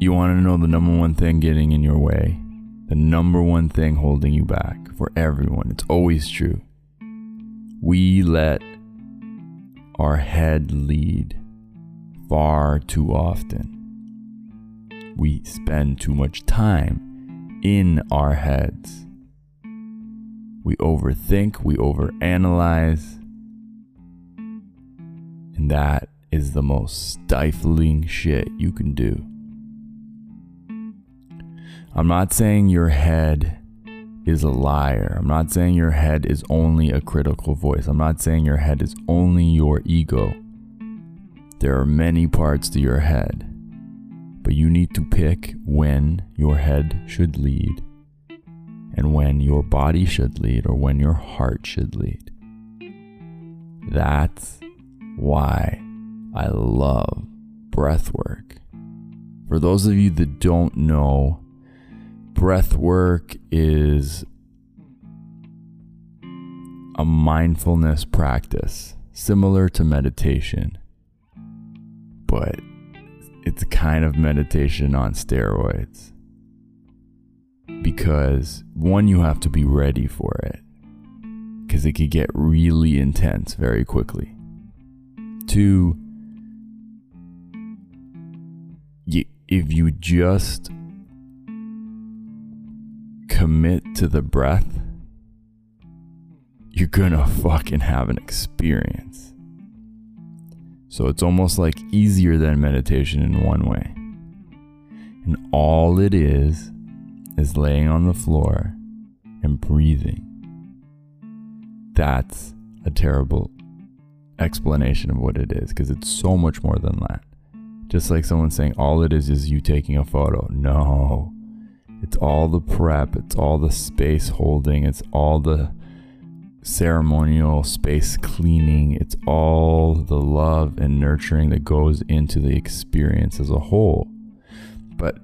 You want to know the number one thing getting in your way? The number one thing holding you back for everyone. It's always true. We let our head lead far too often. We spend too much time in our heads. We overthink, we overanalyze, and that is the most stifling shit you can do. I'm not saying your head is a liar. I'm not saying your head is only a critical voice. I'm not saying your head is only your ego. There are many parts to your head, but you need to pick when your head should lead and when your body should lead or when your heart should lead. That's why I love breath work. For those of you that don't know, breath work is a mindfulness practice similar to meditation, but it's a kind of meditation on steroids. Because one, you have to be ready for it, because it could get really intense very quickly. Two, you, if you just commit to the breath, you're gonna fucking have an experience. So it's almost like easier than meditation in one way. And all it is is laying on the floor and breathing. That's a terrible explanation of what it is because it's so much more than that. Just like someone saying all it is is you taking a photo. No. It's all the prep, it's all the space holding, it's all the ceremonial space cleaning, it's all the love and nurturing that goes into the experience as a whole. But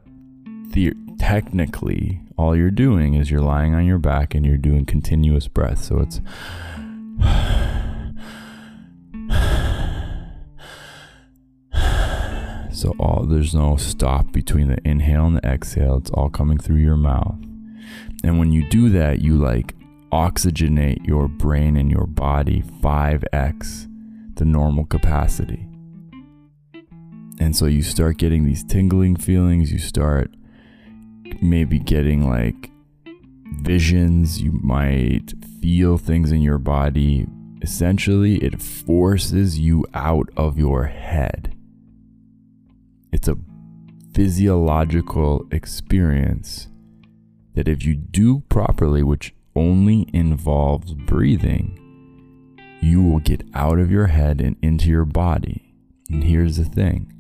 the, technically, all you're doing is you're lying on your back and you're doing continuous breath. So it's So all there's no stop between the inhale and the exhale. It's all coming through your mouth. And when you do that, you like oxygenate your brain and your body 5x the normal capacity. And so you start getting these tingling feelings, you start maybe getting like visions, you might feel things in your body. Essentially, it forces you out of your head it's a physiological experience that if you do properly, which only involves breathing, you will get out of your head and into your body. And here's the thing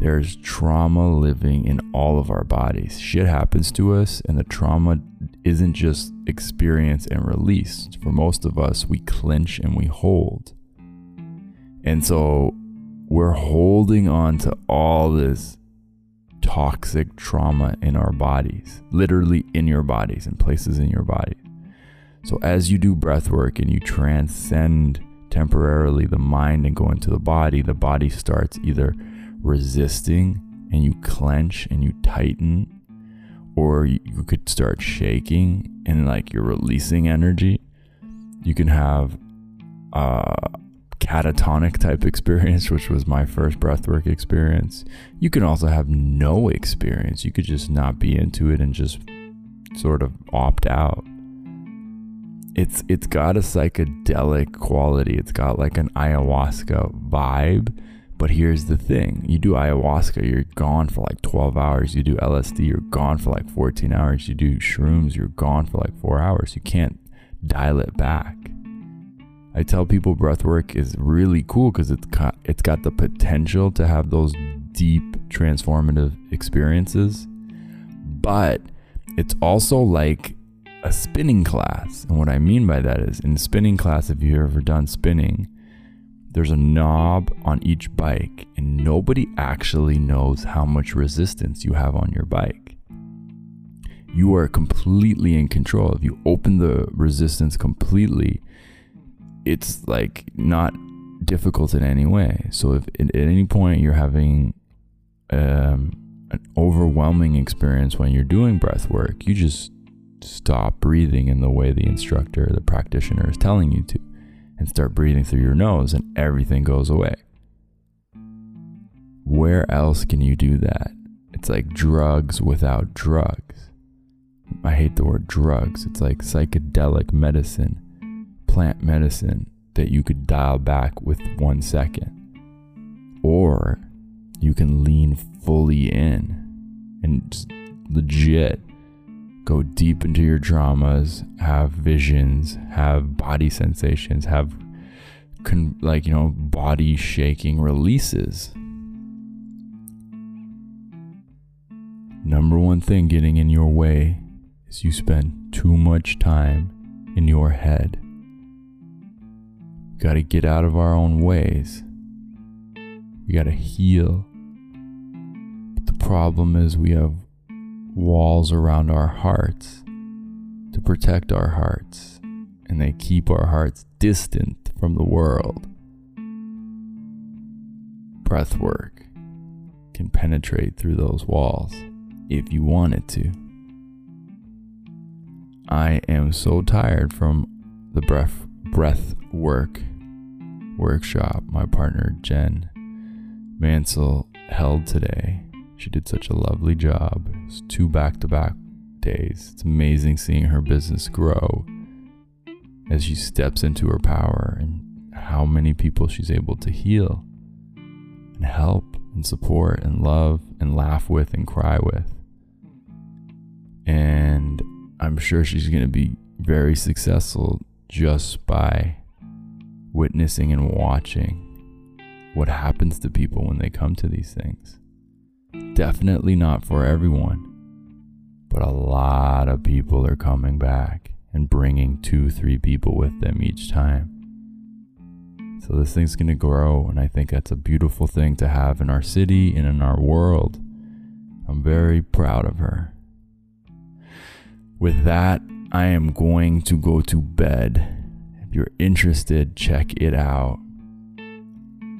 there's trauma living in all of our bodies. Shit happens to us, and the trauma isn't just experienced and released. For most of us, we clench and we hold. And so we're holding on to all this toxic trauma in our bodies, literally in your bodies and places in your body. So as you do breath work and you transcend temporarily the mind and go into the body, the body starts either resisting and you clench and you tighten, or you could start shaking and like you're releasing energy. You can have uh, catatonic type experience, which was my first breathwork experience. You can also have no experience. You could just not be into it and just sort of opt out. It's it's got a psychedelic quality. It's got like an ayahuasca vibe. But here's the thing. You do ayahuasca, you're gone for like 12 hours. You do LSD, you're gone for like 14 hours. You do shrooms, you're gone for like 4 hours. You can't dial it back. I tell people breathwork is really cool because it's got, it's got the potential to have those deep transformative experiences, but it's also like a spinning class. And what I mean by that is in spinning class, if you've ever done spinning, there's a knob on each bike, and nobody actually knows how much resistance you have on your bike. You are completely in control. If you open the resistance completely, it's like not difficult in any way. So if at any point you're having um, an overwhelming experience when you're doing breath work. You just stop breathing in the way the instructor, the practitioner is telling you to, and start breathing through your nose, and everything goes away. Where else can you do that? It's like drugs without drugs. I hate the word drugs. It's like psychedelic medicine, plant medicine that you could dial back with one second. Or you can lean fully in and legit go deep into your dramas, have visions, have body sensations, have con- like, you know, body shaking releases. Number one thing getting in your way is you spend too much time in your head. Got to get out of our own ways. We got to heal. But the problem is we have walls around our hearts to protect our hearts, and they keep our hearts distant from the world. Breath work can penetrate through those walls if you want it to. I am so tired from the breath breath work workshop my partner Jen Mansell held today. She did such a lovely job. It's two back to back days. It's amazing seeing her business grow as she steps into her power and how many people she's able to heal and help and support and love and laugh with and cry with. And I'm sure she's going to be very successful just by witnessing and watching what happens to people when they come to these things. Definitely not for everyone, but a lot of people are coming back and bringing two, three people with them each time. So this thing's going to grow, and I think that's a beautiful thing to have in our city and in our world. I'm very proud of her. With that, I am going to go to bed. You're interested, check it out.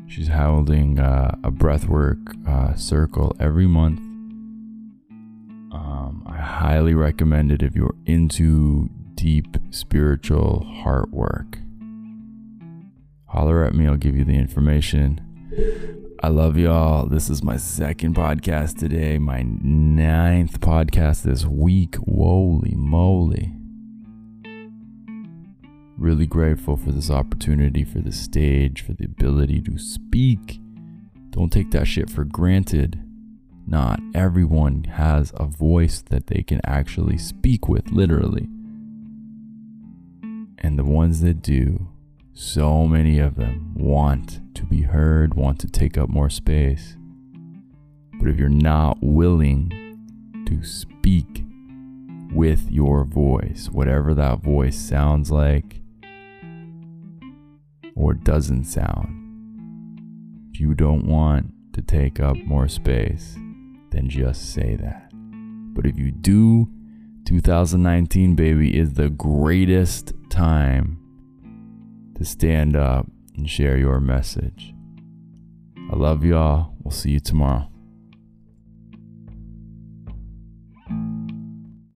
She's holding uh, a breathwork uh, circle every month. Um, I highly recommend it if you're into deep spiritual heart work. Holler at me, I'll give you the information. I love y'all. This is my second podcast today, my ninth podcast this week. Holy moly really grateful for this opportunity, for the stage, for the ability to speak. Don't take that shit for granted. Not everyone has a voice that they can actually speak with, literally. And the ones that do, so many of them want to be heard, want to take up more space. But if you're not willing to speak with your voice, whatever that voice sounds like, or doesn't sound. If you don't want to take up more space, then just say that. But if you do, 2019, baby, is the greatest time to stand up and share your message. I love y'all. We'll see you tomorrow.